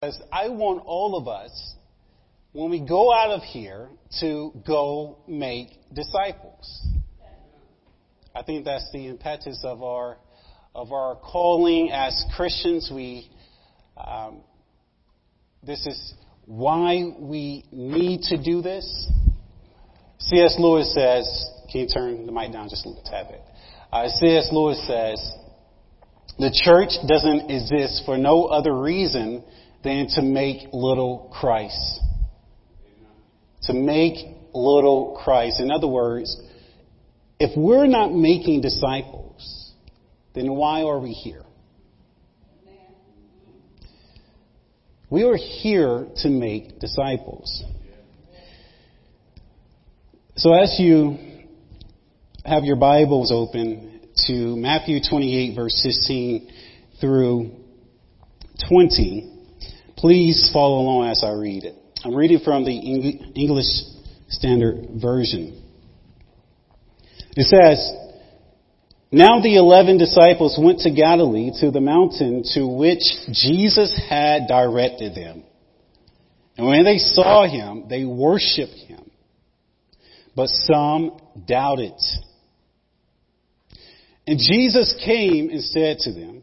Because I want all of us, when we go out of here, to go make disciples. I think that's the impetus of our of our calling as Christians. We um, this is why we need to do this. C.S. Lewis says, "Can you turn the mic down just a tad bit?" Uh, C.S. Lewis says, "The church doesn't exist for no other reason than to make little Christ. To make little Christ. In other words, if we're not making disciples, then why are we here? We are here to make disciples. So as you have your Bibles open to Matthew 28 verse 16 through 20, Please follow along as I read it. I'm reading from the English Standard Version. It says, Now the eleven disciples went to Galilee to the mountain to which Jesus had directed them. And when they saw him, they worshiped him. But some doubted. And Jesus came and said to them,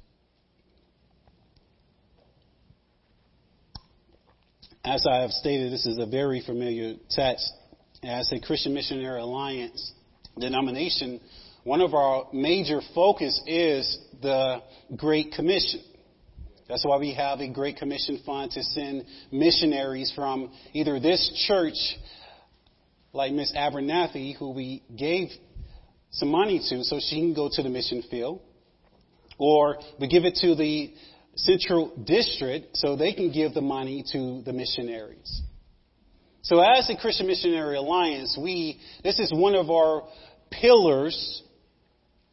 As I have stated, this is a very familiar text. As a Christian Missionary Alliance denomination, one of our major focus is the Great Commission. That's why we have a Great Commission fund to send missionaries from either this church, like Miss Abernathy, who we gave some money to so she can go to the mission field, or we give it to the central district so they can give the money to the missionaries. So as the Christian Missionary Alliance, we, this is one of our pillars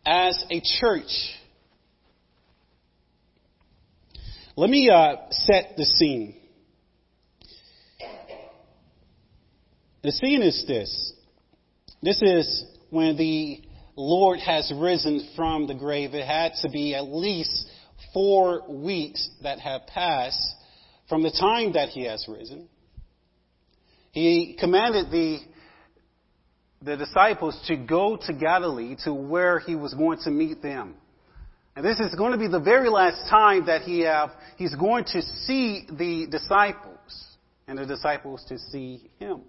as a church. Let me uh, set the scene. The scene is this. This is when the Lord has risen from the grave. It had to be at least four weeks that have passed from the time that he has risen. He commanded the, the disciples to go to Galilee to where he was going to meet them. And this is going to be the very last time that he have, he's going to see the disciples and the disciples to see him.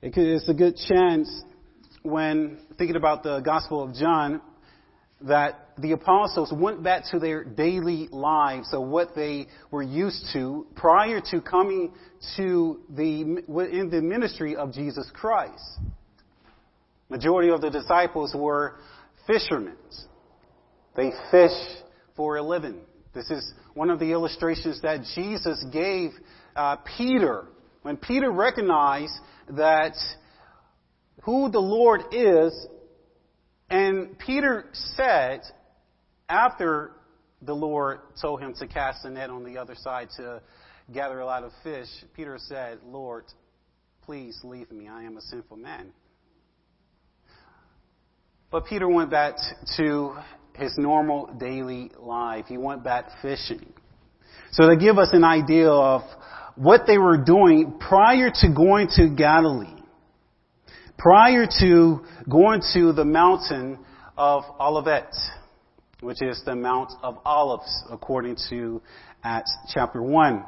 It's a good chance when thinking about the Gospel of John that the apostles went back to their daily lives of what they were used to prior to coming to the in the ministry of Jesus Christ. Majority of the disciples were fishermen. They fish for a living. This is one of the illustrations that Jesus gave uh, Peter when Peter recognized that who the Lord is and Peter said, after the Lord told him to cast the net on the other side to gather a lot of fish, Peter said, Lord, please leave me. I am a sinful man. But Peter went back to his normal daily life. He went back fishing. So they give us an idea of what they were doing prior to going to Galilee, prior to going to the mountain of Olivet, which is the Mount of Olives, according to Acts chapter 1.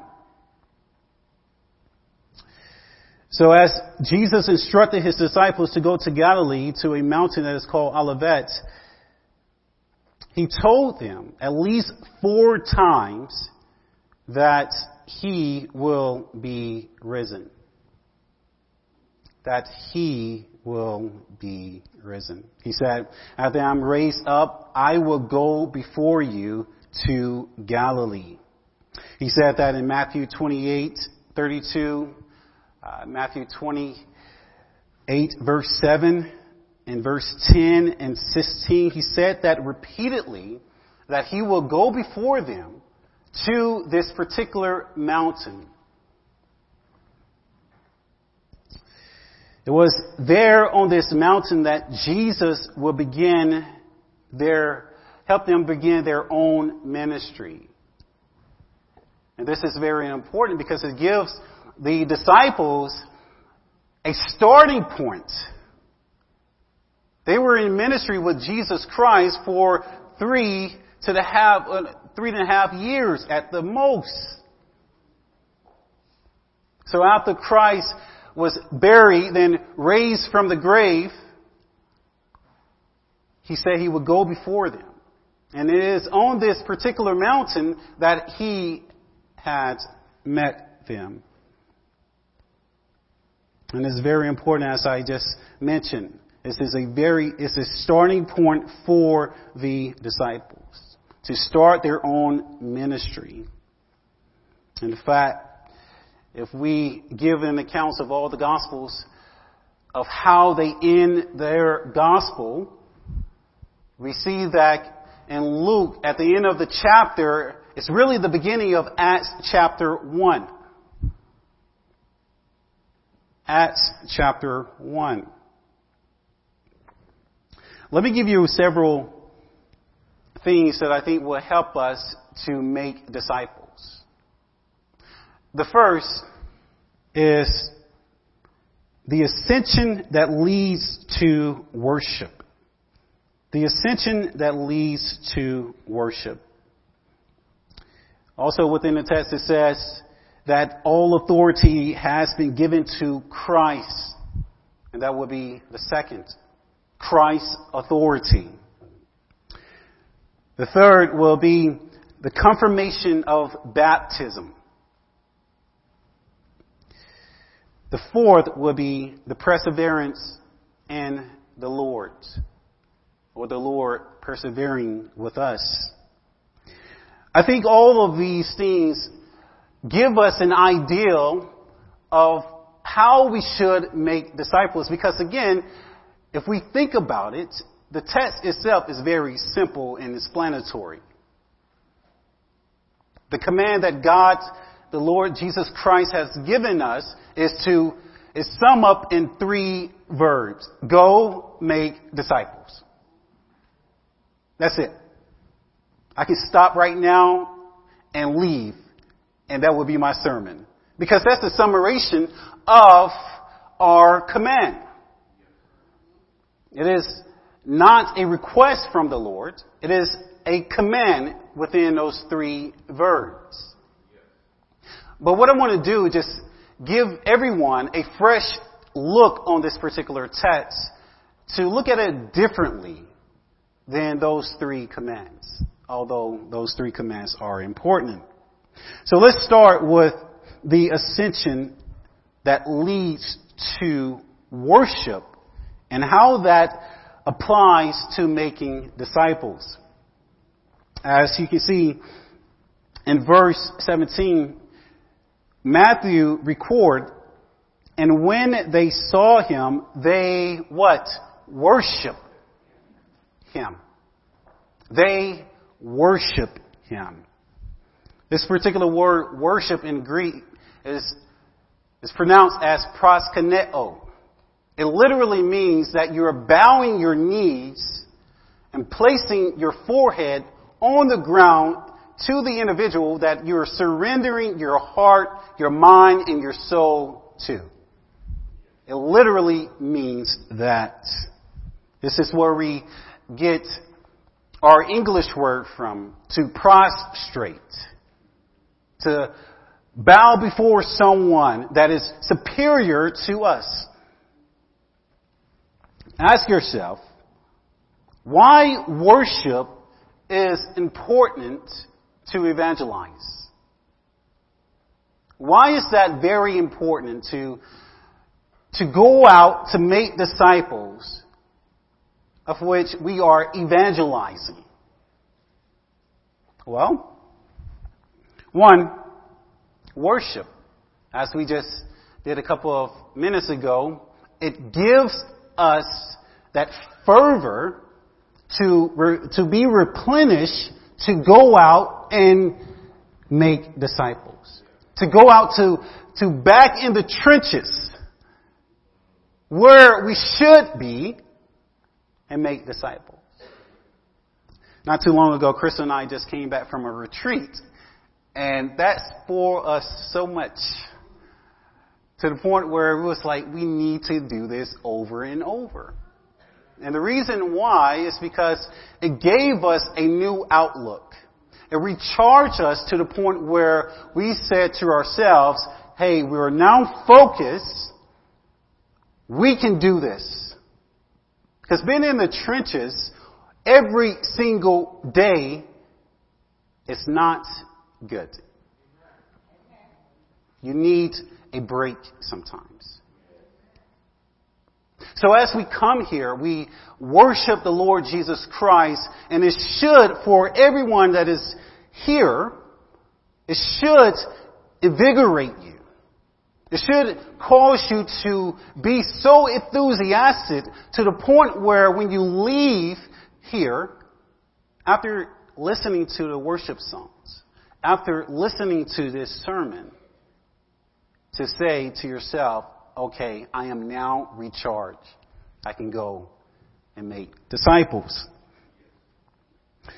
So as Jesus instructed his disciples to go to Galilee to a mountain that is called Olivet, he told them at least four times that he will be risen that he will be risen. He said, after I'm raised up, I will go before you to Galilee. He said that in Matthew 28, 32, uh, Matthew 28, verse 7 and verse 10 and 16, he said that repeatedly that he will go before them to this particular mountain. It was there on this mountain that Jesus will begin their, help them begin their own ministry. And this is very important because it gives the disciples a starting point. They were in ministry with Jesus Christ for three to the half, uh, three and a half years at the most. So after Christ was buried, then raised from the grave, he said he would go before them. And it is on this particular mountain that he had met them. And it's very important, as I just mentioned. This is a very, it's a starting point for the disciples to start their own ministry. In fact, if we give an account of all the gospels of how they end their gospel, we see that in Luke, at the end of the chapter, it's really the beginning of Acts chapter 1. Acts chapter 1. Let me give you several things that I think will help us to make disciples. The first is the ascension that leads to worship. The ascension that leads to worship. Also within the text it says that all authority has been given to Christ. And that would be the second. Christ's authority. The third will be the confirmation of baptism. The fourth will be the perseverance in the Lord, or the Lord persevering with us. I think all of these things give us an ideal of how we should make disciples because again, if we think about it, the text itself is very simple and explanatory. The command that God the Lord Jesus Christ has given us is to is sum up in three verbs. Go make disciples. That's it. I can stop right now and leave, and that would be my sermon. Because that's the summation of our command. It is not a request from the Lord. It is a command within those three verbs. But what I want to do is just give everyone a fresh look on this particular text to look at it differently than those three commands, although those three commands are important. So let's start with the ascension that leads to worship and how that applies to making disciples. As you can see in verse 17, Matthew record, and when they saw him, they what? Worship him. They worship him. This particular word worship in Greek is, is pronounced as proskuneo. It literally means that you're bowing your knees and placing your forehead on the ground to the individual that you're surrendering your heart, your mind, and your soul to. It literally means that. This is where we get our English word from, to prostrate. To bow before someone that is superior to us. Ask yourself, why worship is important to evangelize. Why is that very important to, to go out to make disciples of which we are evangelizing? Well, one, worship, as we just did a couple of minutes ago, it gives us that fervor to, re- to be replenished to go out and make disciples. To go out to, to back in the trenches where we should be and make disciples. Not too long ago, Chris and I just came back from a retreat and that's for us so much to the point where it was like we need to do this over and over. And the reason why is because it gave us a new outlook. It recharged us to the point where we said to ourselves, hey, we are now focused. We can do this. Because being in the trenches every single day is not good. You need a break sometimes. So as we come here, we worship the Lord Jesus Christ, and it should, for everyone that is here, it should invigorate you. It should cause you to be so enthusiastic to the point where when you leave here, after listening to the worship songs, after listening to this sermon, to say to yourself, okay, I am now recharged. I can go and make disciples.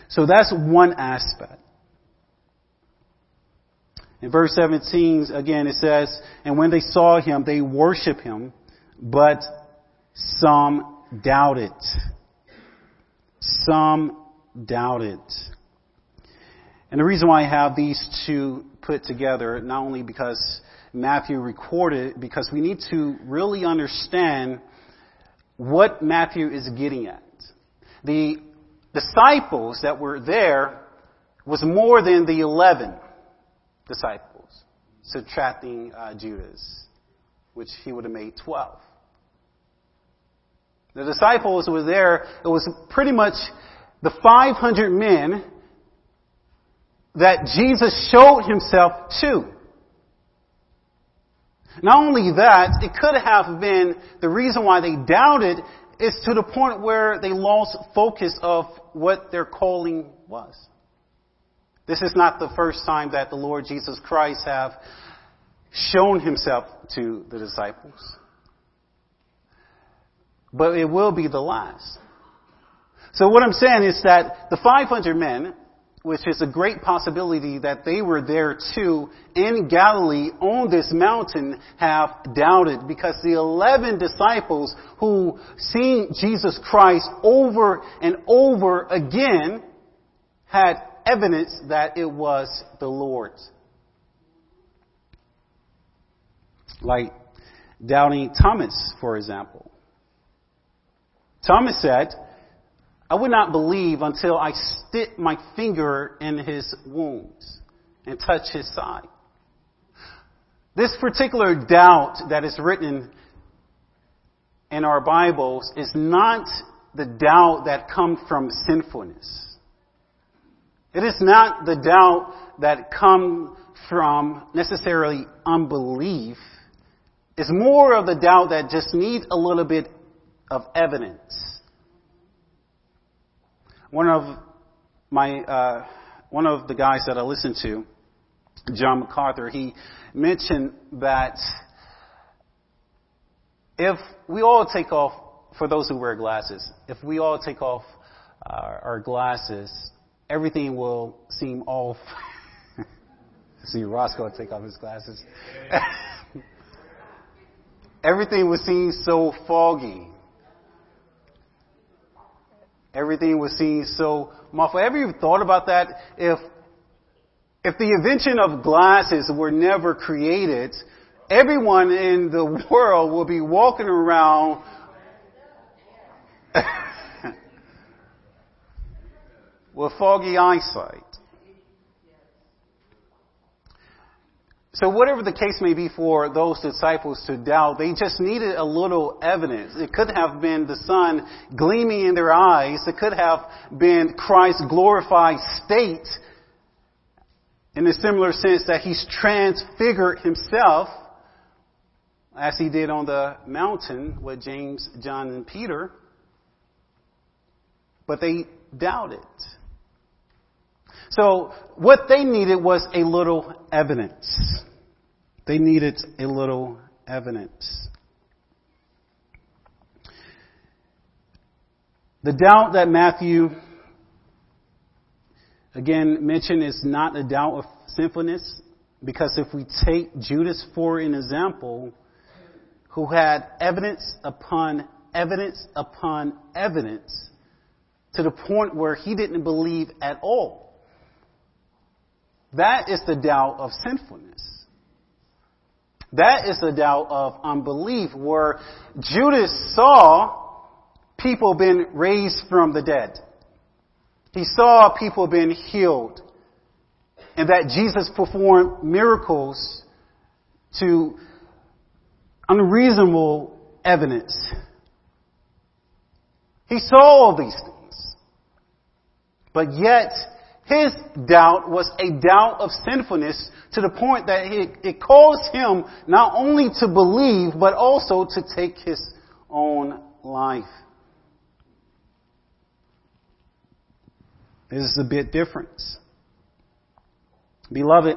So that's one aspect. In verse 17, again, it says, And when they saw him, they worshiped him, but some doubted. Some doubted. And the reason why I have these two put together, not only because Matthew recorded because we need to really understand what Matthew is getting at. The disciples that were there was more than the 11 disciples, subtracting uh, Judas, which he would have made 12. The disciples were there, it was pretty much the 500 men that Jesus showed himself to. Not only that, it could have been the reason why they doubted is to the point where they lost focus of what their calling was. This is not the first time that the Lord Jesus Christ have shown himself to the disciples. But it will be the last. So what I'm saying is that the 500 men which is a great possibility that they were there too in Galilee on this mountain have doubted because the 11 disciples who seen Jesus Christ over and over again had evidence that it was the Lord. Like doubting Thomas, for example. Thomas said, I would not believe until I stick my finger in his wounds and touch his side. This particular doubt that is written in our Bibles is not the doubt that comes from sinfulness. It is not the doubt that comes from necessarily unbelief. It's more of the doubt that just needs a little bit of evidence. One of my, uh, one of the guys that I listened to, John MacArthur, he mentioned that if we all take off, for those who wear glasses, if we all take off uh, our glasses, everything will seem all. See, Roscoe take off his glasses. everything will seem so foggy. Everything was seen so muffled. Have you thought about that? If, if the invention of glasses were never created, everyone in the world will be walking around with foggy eyesight. So whatever the case may be for those disciples to doubt, they just needed a little evidence. It could have been the sun gleaming in their eyes. It could have been Christ's glorified state in a similar sense that he's transfigured himself. as he did on the mountain with James, John, and Peter, but they doubted. So what they needed was a little evidence. They needed a little evidence. The doubt that Matthew again mentioned is not a doubt of sinfulness, because if we take Judas for an example, who had evidence upon evidence upon evidence to the point where he didn't believe at all. That is the doubt of sinfulness. That is the doubt of unbelief where Judas saw people being raised from the dead. He saw people being healed. And that Jesus performed miracles to unreasonable evidence. He saw all these things. But yet, his doubt was a doubt of sinfulness to the point that it, caused him not only to believe, but also to take his own life. This is a bit different. Beloved,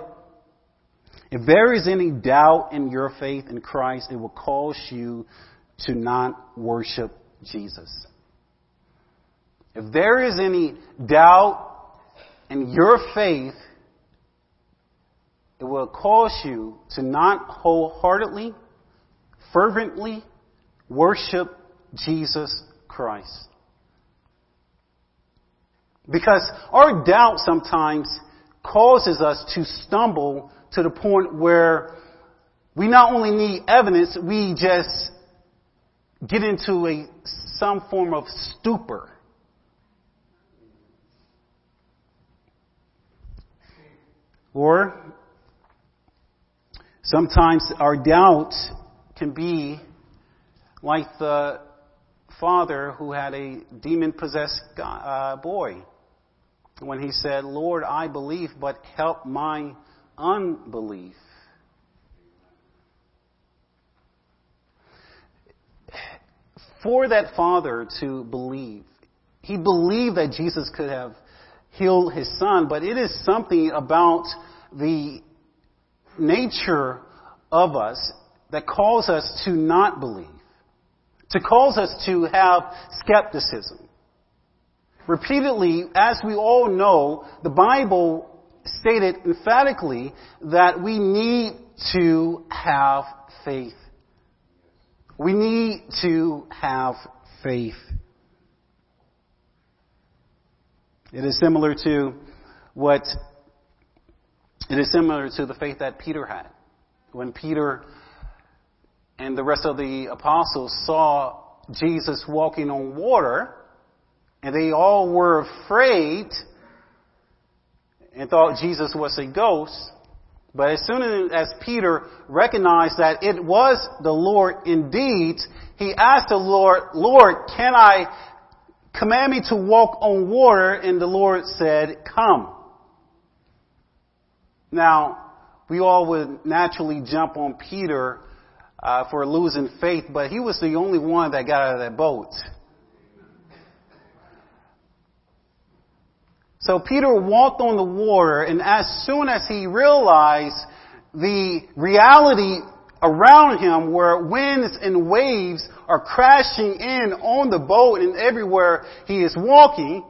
if there is any doubt in your faith in Christ, it will cause you to not worship Jesus. If there is any doubt in your faith, it will cause you to not wholeheartedly, fervently worship Jesus Christ. Because our doubt sometimes causes us to stumble to the point where we not only need evidence, we just get into a, some form of stupor. Or sometimes our doubt can be like the father who had a demon possessed uh, boy when he said, Lord, I believe, but help my unbelief. For that father to believe, he believed that Jesus could have healed his son, but it is something about the nature of us that calls us to not believe, to calls us to have skepticism. Repeatedly, as we all know, the Bible stated emphatically that we need to have faith. We need to have faith. It is similar to what it is similar to the faith that Peter had. When Peter and the rest of the apostles saw Jesus walking on water, and they all were afraid and thought Jesus was a ghost. But as soon as Peter recognized that it was the Lord indeed, he asked the Lord, Lord, can I command me to walk on water? And the Lord said, come. Now, we all would naturally jump on Peter uh, for losing faith, but he was the only one that got out of that boat. So Peter walked on the water, and as soon as he realized the reality around him where winds and waves are crashing in on the boat and everywhere he is walking,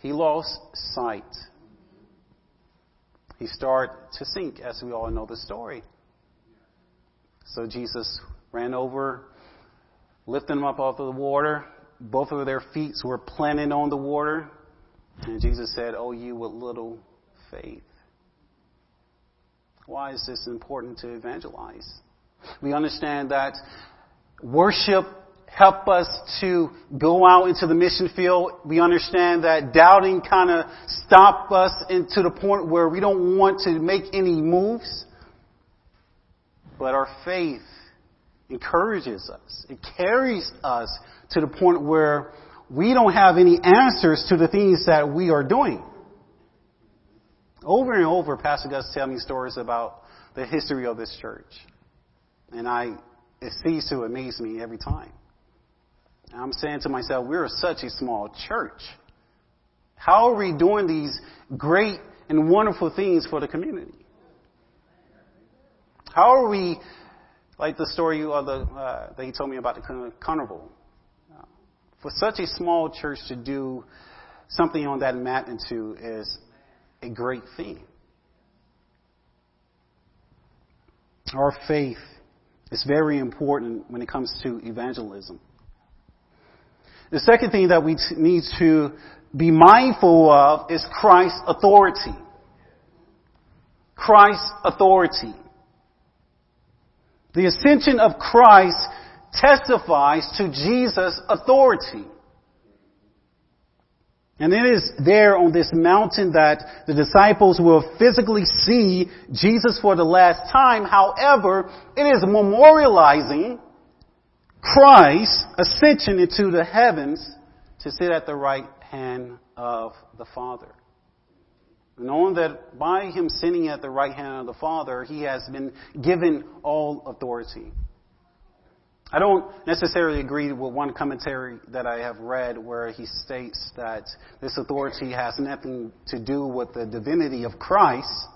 he lost sight. He started to sink, as we all know the story. So Jesus ran over, lifted him up off of the water. Both of their feet were planted on the water. And Jesus said, Oh, you with little faith. Why is this important to evangelize? We understand that worship help us to go out into the mission field. We understand that doubting kind of stop us into the point where we don't want to make any moves. But our faith encourages us. It carries us to the point where we don't have any answers to the things that we are doing. Over and over, Pastor Gus tells me stories about the history of this church. And I, it ceases to amaze me every time. I'm saying to myself, we're such a small church. How are we doing these great and wonderful things for the community? How are we, like the story the, uh, that he told me about the carnival, for such a small church to do something on that magnitude is a great thing. Our faith is very important when it comes to evangelism. The second thing that we t- need to be mindful of is Christ's authority. Christ's authority. The ascension of Christ testifies to Jesus' authority. And it is there on this mountain that the disciples will physically see Jesus for the last time. However, it is memorializing Christ's ascension into the heavens to sit at the right hand of the Father. Knowing that by him sitting at the right hand of the Father, he has been given all authority. I don't necessarily agree with one commentary that I have read where he states that this authority has nothing to do with the divinity of Christ.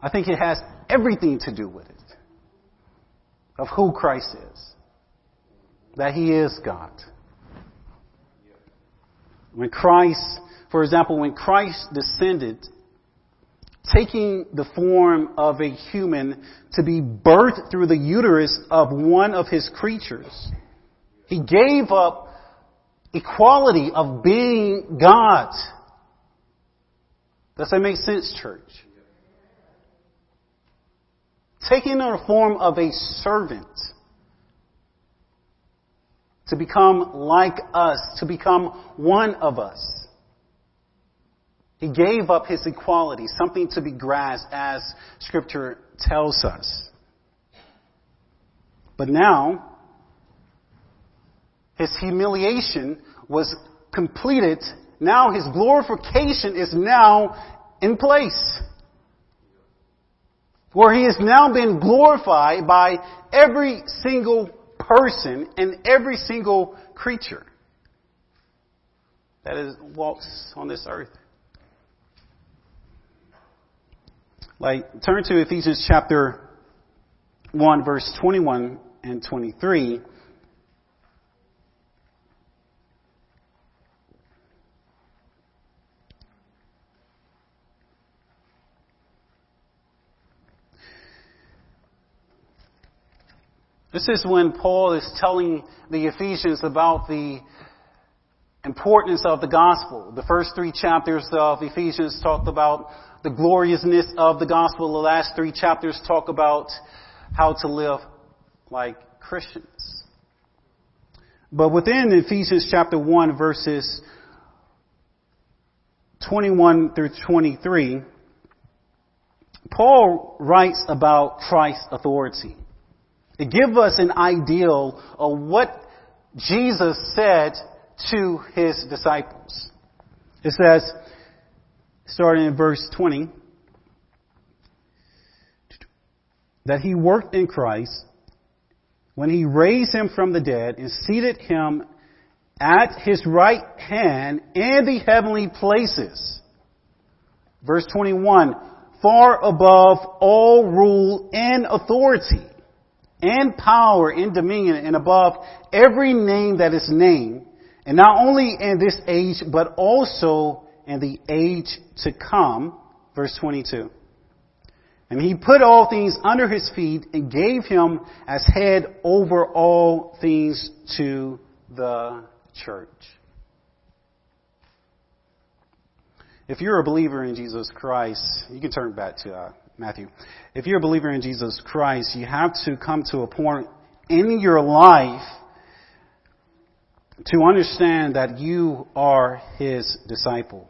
I think it has everything to do with it. Of who Christ is. That he is God. When Christ, for example, when Christ descended taking the form of a human to be birthed through the uterus of one of his creatures. He gave up equality of being God. Does that make sense, church? Taking the form of a servant to become like us, to become one of us. He gave up his equality, something to be grasped as scripture tells us. But now, his humiliation was completed. Now his glorification is now in place. For he has now been glorified by every single person and every single creature that is, walks on this earth. Like, turn to Ephesians chapter 1, verse 21 and 23. This is when Paul is telling the Ephesians about the importance of the gospel. The first three chapters of Ephesians talked about the gloriousness of the gospel. The last three chapters talk about how to live like Christians. But within Ephesians chapter 1 verses 21 through 23, Paul writes about Christ's authority. To give us an ideal of what Jesus said to his disciples. It says, starting in verse 20, that he worked in Christ when he raised him from the dead and seated him at his right hand in the heavenly places. Verse 21, far above all rule and authority and power and dominion and above every name that is named, and not only in this age, but also in the age to come. Verse 22. And he put all things under his feet and gave him as head over all things to the church. If you're a believer in Jesus Christ, you can turn back to uh, Matthew. If you're a believer in Jesus Christ, you have to come to a point in your life to understand that you are his disciple.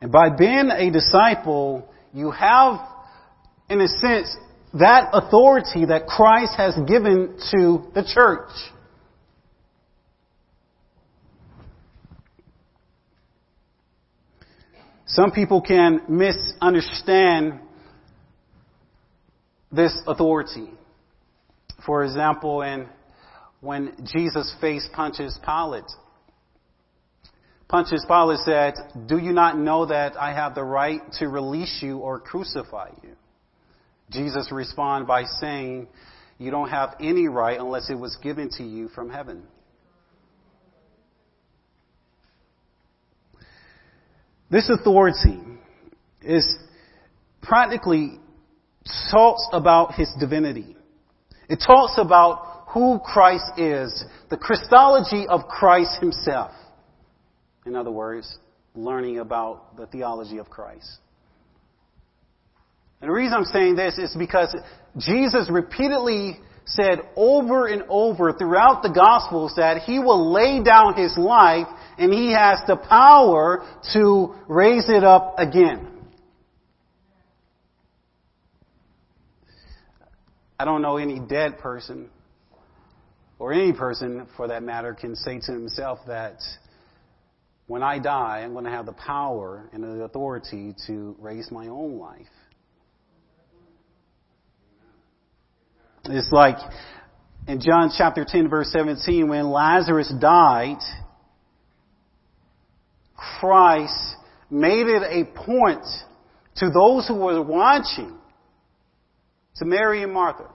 And by being a disciple, you have, in a sense, that authority that Christ has given to the church. Some people can misunderstand this authority. For example, in when Jesus faced Pontius Pilate, Pontius Pilate said, Do you not know that I have the right to release you or crucify you? Jesus responded by saying, You don't have any right unless it was given to you from heaven. This authority is practically talks about his divinity. It talks about who Christ is, the Christology of Christ himself. In other words, learning about the theology of Christ. And the reason I'm saying this is because Jesus repeatedly said over and over throughout the Gospels that he will lay down his life and he has the power to raise it up again. I don't know any dead person, or any person for that matter, can say to himself that when I die, I'm going to have the power and the authority to raise my own life. It's like in John chapter 10 verse 17 when Lazarus died, Christ made it a point to those who were watching to Mary and Martha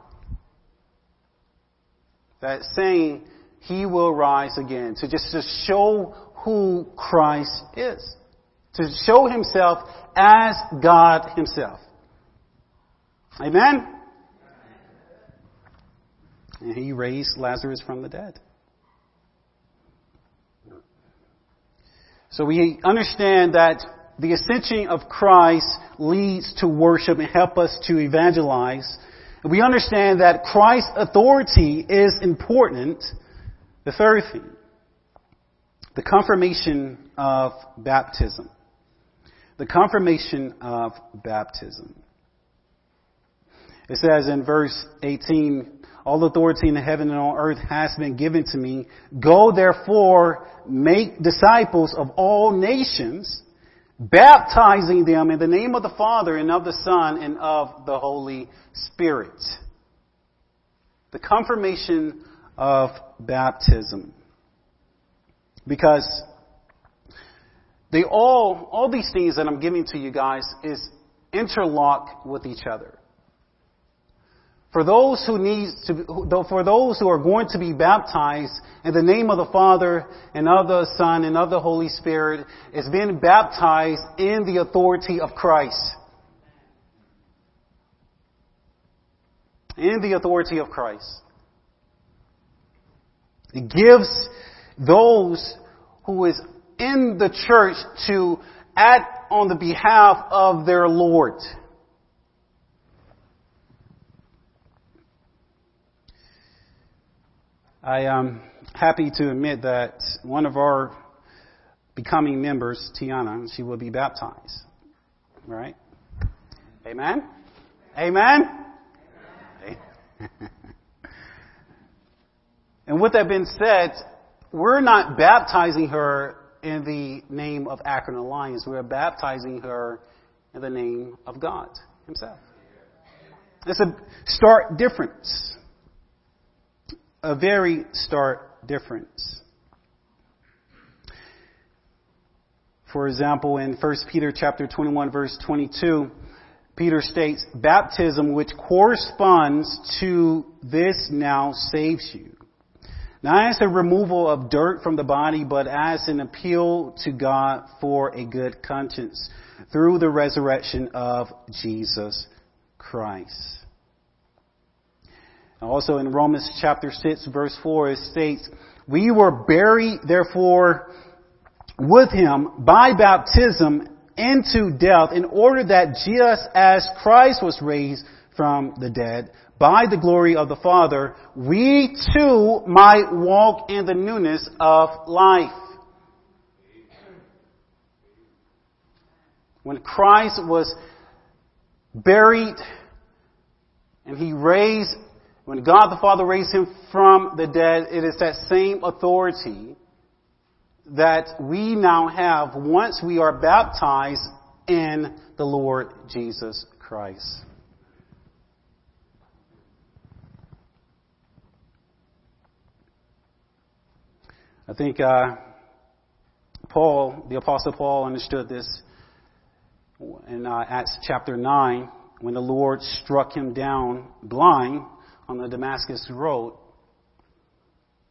that saying he will rise again to just to show who Christ is to show himself as God himself. Amen and he raised Lazarus from the dead so we understand that the ascension of Christ leads to worship and help us to evangelize. We understand that Christ's authority is important. The third thing, the confirmation of baptism. The confirmation of baptism. It says in verse 18, all authority in heaven and on earth has been given to me. Go therefore, make disciples of all nations, baptizing them in the name of the Father and of the Son and of the Holy Spirit. The confirmation of baptism. Because they all, all these things that I'm giving to you guys is interlock with each other. For those who need to, for those who are going to be baptized in the name of the Father and of the Son and of the Holy Spirit, is being baptized in the authority of Christ. In the authority of Christ. It gives those who is in the church to act on the behalf of their Lord. I am happy to admit that one of our becoming members, Tiana, she will be baptized. Right? Amen? Amen? and with that being said, we're not baptizing her in the name of Akron Alliance. We're baptizing her in the name of God Himself. It's a stark difference a very stark difference. For example, in 1 Peter chapter 21 verse 22, Peter states, baptism which corresponds to this now saves you. Not as a removal of dirt from the body, but as an appeal to God for a good conscience through the resurrection of Jesus Christ. Also in Romans chapter 6 verse 4 it states, We were buried therefore with him by baptism into death in order that just as Christ was raised from the dead by the glory of the Father, we too might walk in the newness of life. When Christ was buried and he raised when God the Father raised him from the dead, it is that same authority that we now have once we are baptized in the Lord Jesus Christ. I think uh, Paul, the Apostle Paul, understood this in uh, Acts chapter 9 when the Lord struck him down blind on the Damascus road.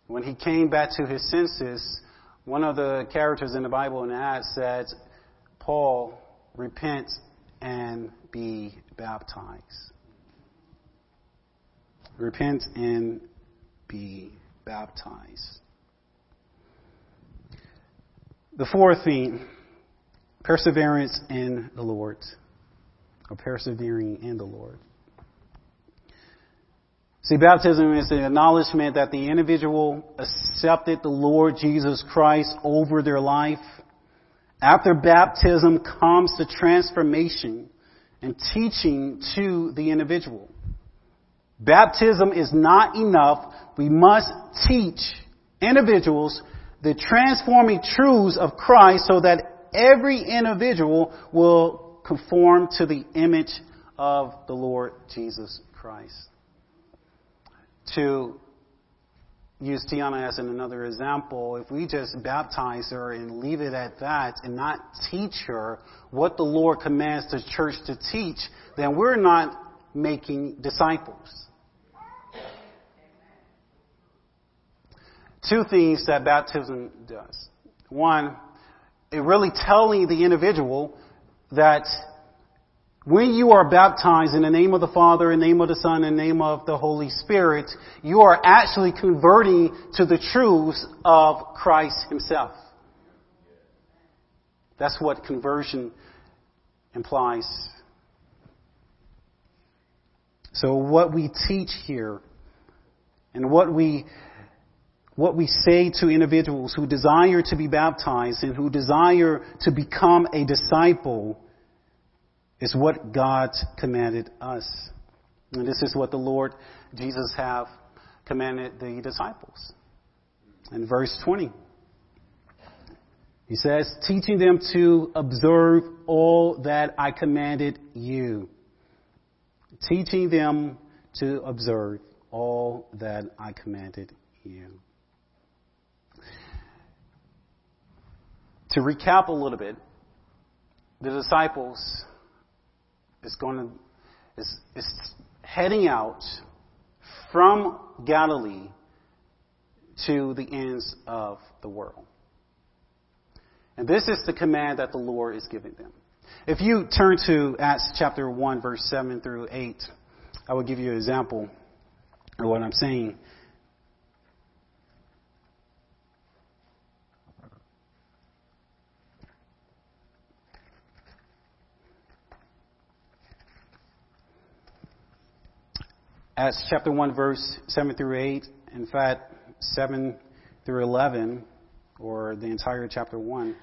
When he came back to his senses, one of the characters in the Bible in Acts said, Paul, repent and be baptized. Repent and be baptized. The fourth theme, perseverance in the Lord, or persevering in the Lord. See, baptism is the acknowledgement that the individual accepted the Lord Jesus Christ over their life. After baptism comes the transformation and teaching to the individual. Baptism is not enough. We must teach individuals the transforming truths of Christ so that every individual will conform to the image of the Lord Jesus Christ. To use Tiana as another example, if we just baptize her and leave it at that and not teach her what the Lord commands the church to teach, then we're not making disciples. two things that baptism does. One, it really telling the individual that when you are baptized in the name of the Father, in the name of the Son, in the name of the Holy Spirit, you are actually converting to the truths of Christ Himself. That's what conversion implies. So what we teach here and what we what we say to individuals who desire to be baptized and who desire to become a disciple is what God commanded us. And this is what the Lord Jesus have commanded the disciples. In verse 20, he says, teaching them to observe all that I commanded you. Teaching them to observe all that I commanded you. To recap a little bit, the disciples is going to is, is heading out from Galilee to the ends of the world. And this is the command that the Lord is giving them. If you turn to Acts chapter 1, verse 7 through 8, I will give you an example of what I'm saying. Acts chapter 1, verse 7 through 8. In fact, 7 through 11, or the entire chapter 1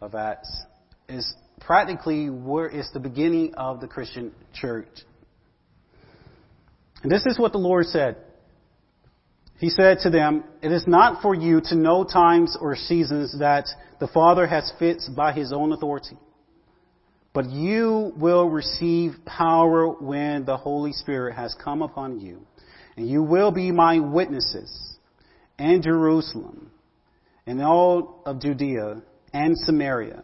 of Acts, is practically where is the beginning of the Christian church. And this is what the Lord said. He said to them, It is not for you to know times or seasons that the Father has fixed by his own authority. But you will receive power when the Holy Spirit has come upon you. And you will be my witnesses in Jerusalem and all of Judea and Samaria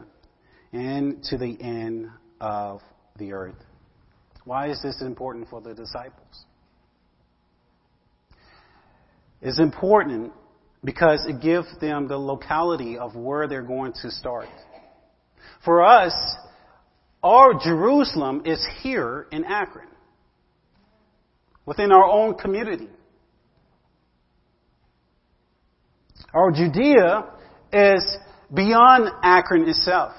and to the end of the earth. Why is this important for the disciples? It's important because it gives them the locality of where they're going to start. For us, our Jerusalem is here in Akron, within our own community. Our Judea is beyond Akron itself.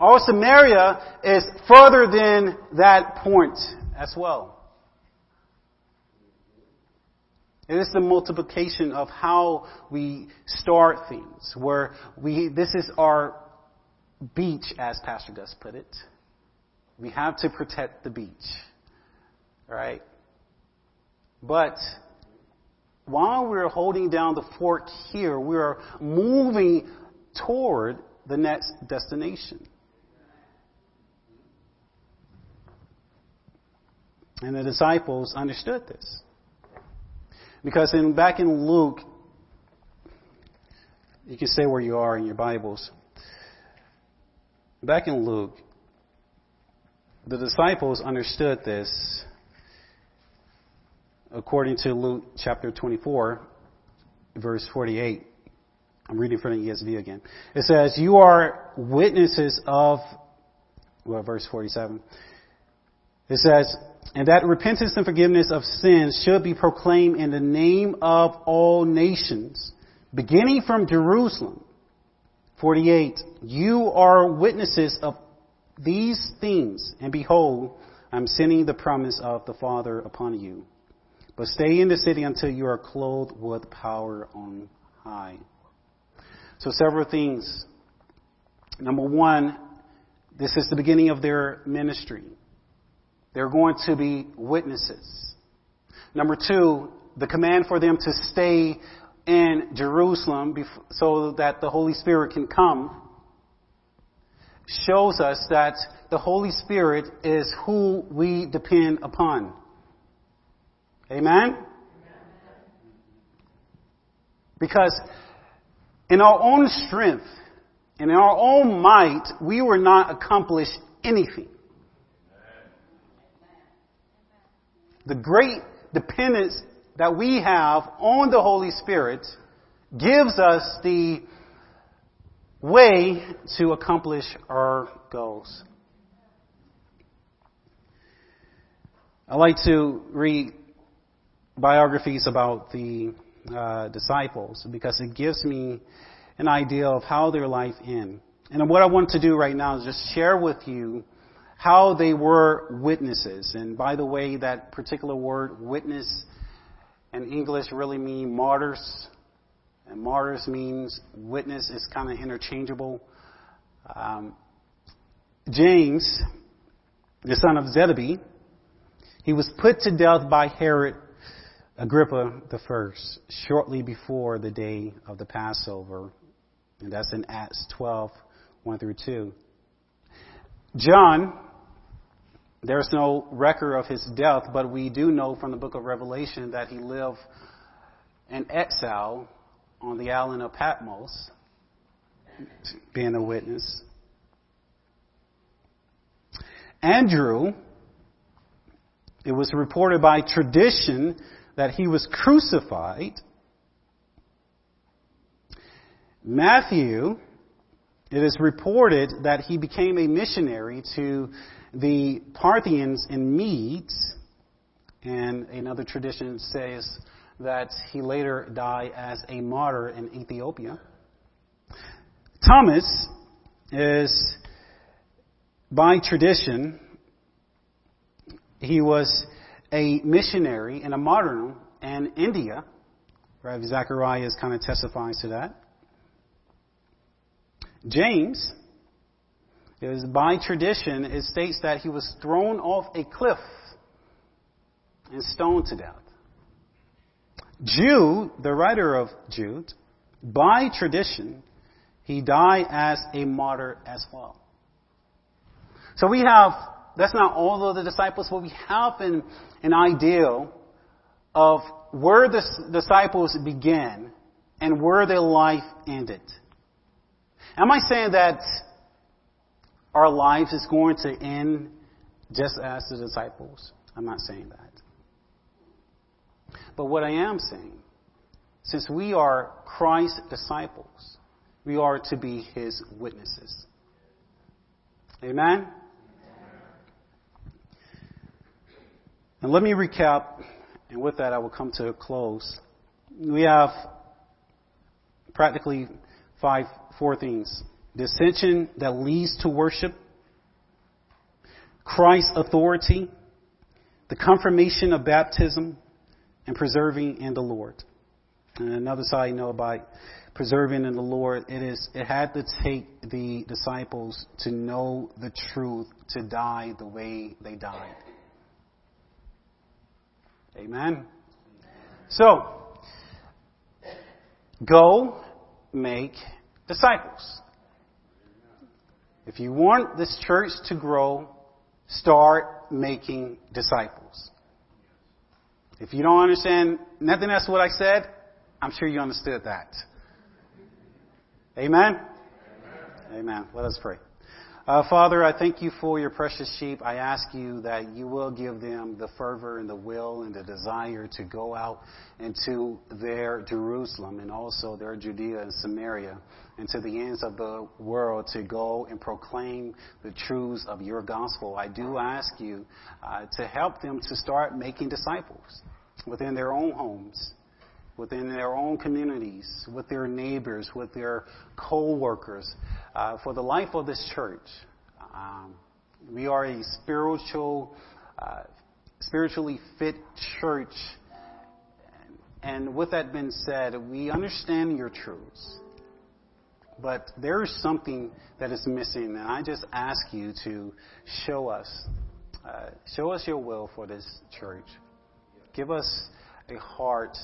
Our Samaria is further than that point as well. It is the multiplication of how we start things, where we, this is our beach, as Pastor Gus put it. We have to protect the beach. Right? But while we're holding down the fort here, we're moving toward the next destination. And the disciples understood this. Because in, back in Luke You can say where you are in your Bibles. Back in Luke, the disciples understood this according to Luke chapter 24, verse 48. I'm reading from the ESV again. It says, You are witnesses of, well, verse 47. It says, and that repentance and forgiveness of sins should be proclaimed in the name of all nations, beginning from Jerusalem. 48. You are witnesses of these things, and behold, I'm sending the promise of the Father upon you. But stay in the city until you are clothed with power on high. So several things. Number one, this is the beginning of their ministry. They're going to be witnesses. Number two, the command for them to stay in Jerusalem so that the Holy Spirit can come shows us that the Holy Spirit is who we depend upon. Amen? Because in our own strength, and in our own might, we will not accomplish anything. The great dependence that we have on the Holy Spirit gives us the way to accomplish our goals. I like to read biographies about the uh, disciples because it gives me an idea of how their life in. And what I want to do right now is just share with you how they were witnesses. And by the way, that particular word, witness, in English really mean martyrs. And martyrs means witness is kind of interchangeable. Um, James, the son of Zebedee, he was put to death by Herod Agrippa I shortly before the day of the Passover. And that's in Acts 12, 1 through 2. John, there's no record of his death, but we do know from the book of Revelation that he lived in exile on the island of Patmos, being a witness. Andrew, it was reported by tradition that he was crucified. Matthew, it is reported that he became a missionary to the Parthians and Medes, and another tradition says that he later died as a martyr in Ethiopia. Thomas is, by tradition, he was a missionary and a martyr in India. Right? Zechariah is kind of testifying to that. James by tradition, it states that he was thrown off a cliff and stoned to death. Jude, the writer of Jude, by tradition, he died as a martyr as well. So we have, that's not all of the disciples, but we have an, an idea of where the disciples began and where their life ended. Am I saying that our lives is going to end just as the disciples? I'm not saying that. But what I am saying, since we are Christ's disciples, we are to be his witnesses. Amen? And let me recap, and with that I will come to a close. We have practically five, four things. Dissension that leads to worship, Christ's authority, the confirmation of baptism, and preserving in the Lord. And another side note about preserving in the Lord, it is it had to take the disciples to know the truth, to die the way they died. Amen. So, go make disciples. If you want this church to grow, start making disciples. If you don't understand nothing else what I said, I'm sure you understood that. Amen? Amen. Amen. Let us pray. Uh, Father, I thank you for your precious sheep. I ask you that you will give them the fervor and the will and the desire to go out into their Jerusalem and also their Judea and Samaria and to the ends of the world to go and proclaim the truths of your gospel. I do ask you uh, to help them to start making disciples within their own homes within their own communities, with their neighbors, with their co-workers, uh, for the life of this church. Um, we are a spiritual, uh, spiritually fit church. And with that being said, we understand your truths. But there is something that is missing, and I just ask you to show us, uh, show us your will for this church. Give us a heart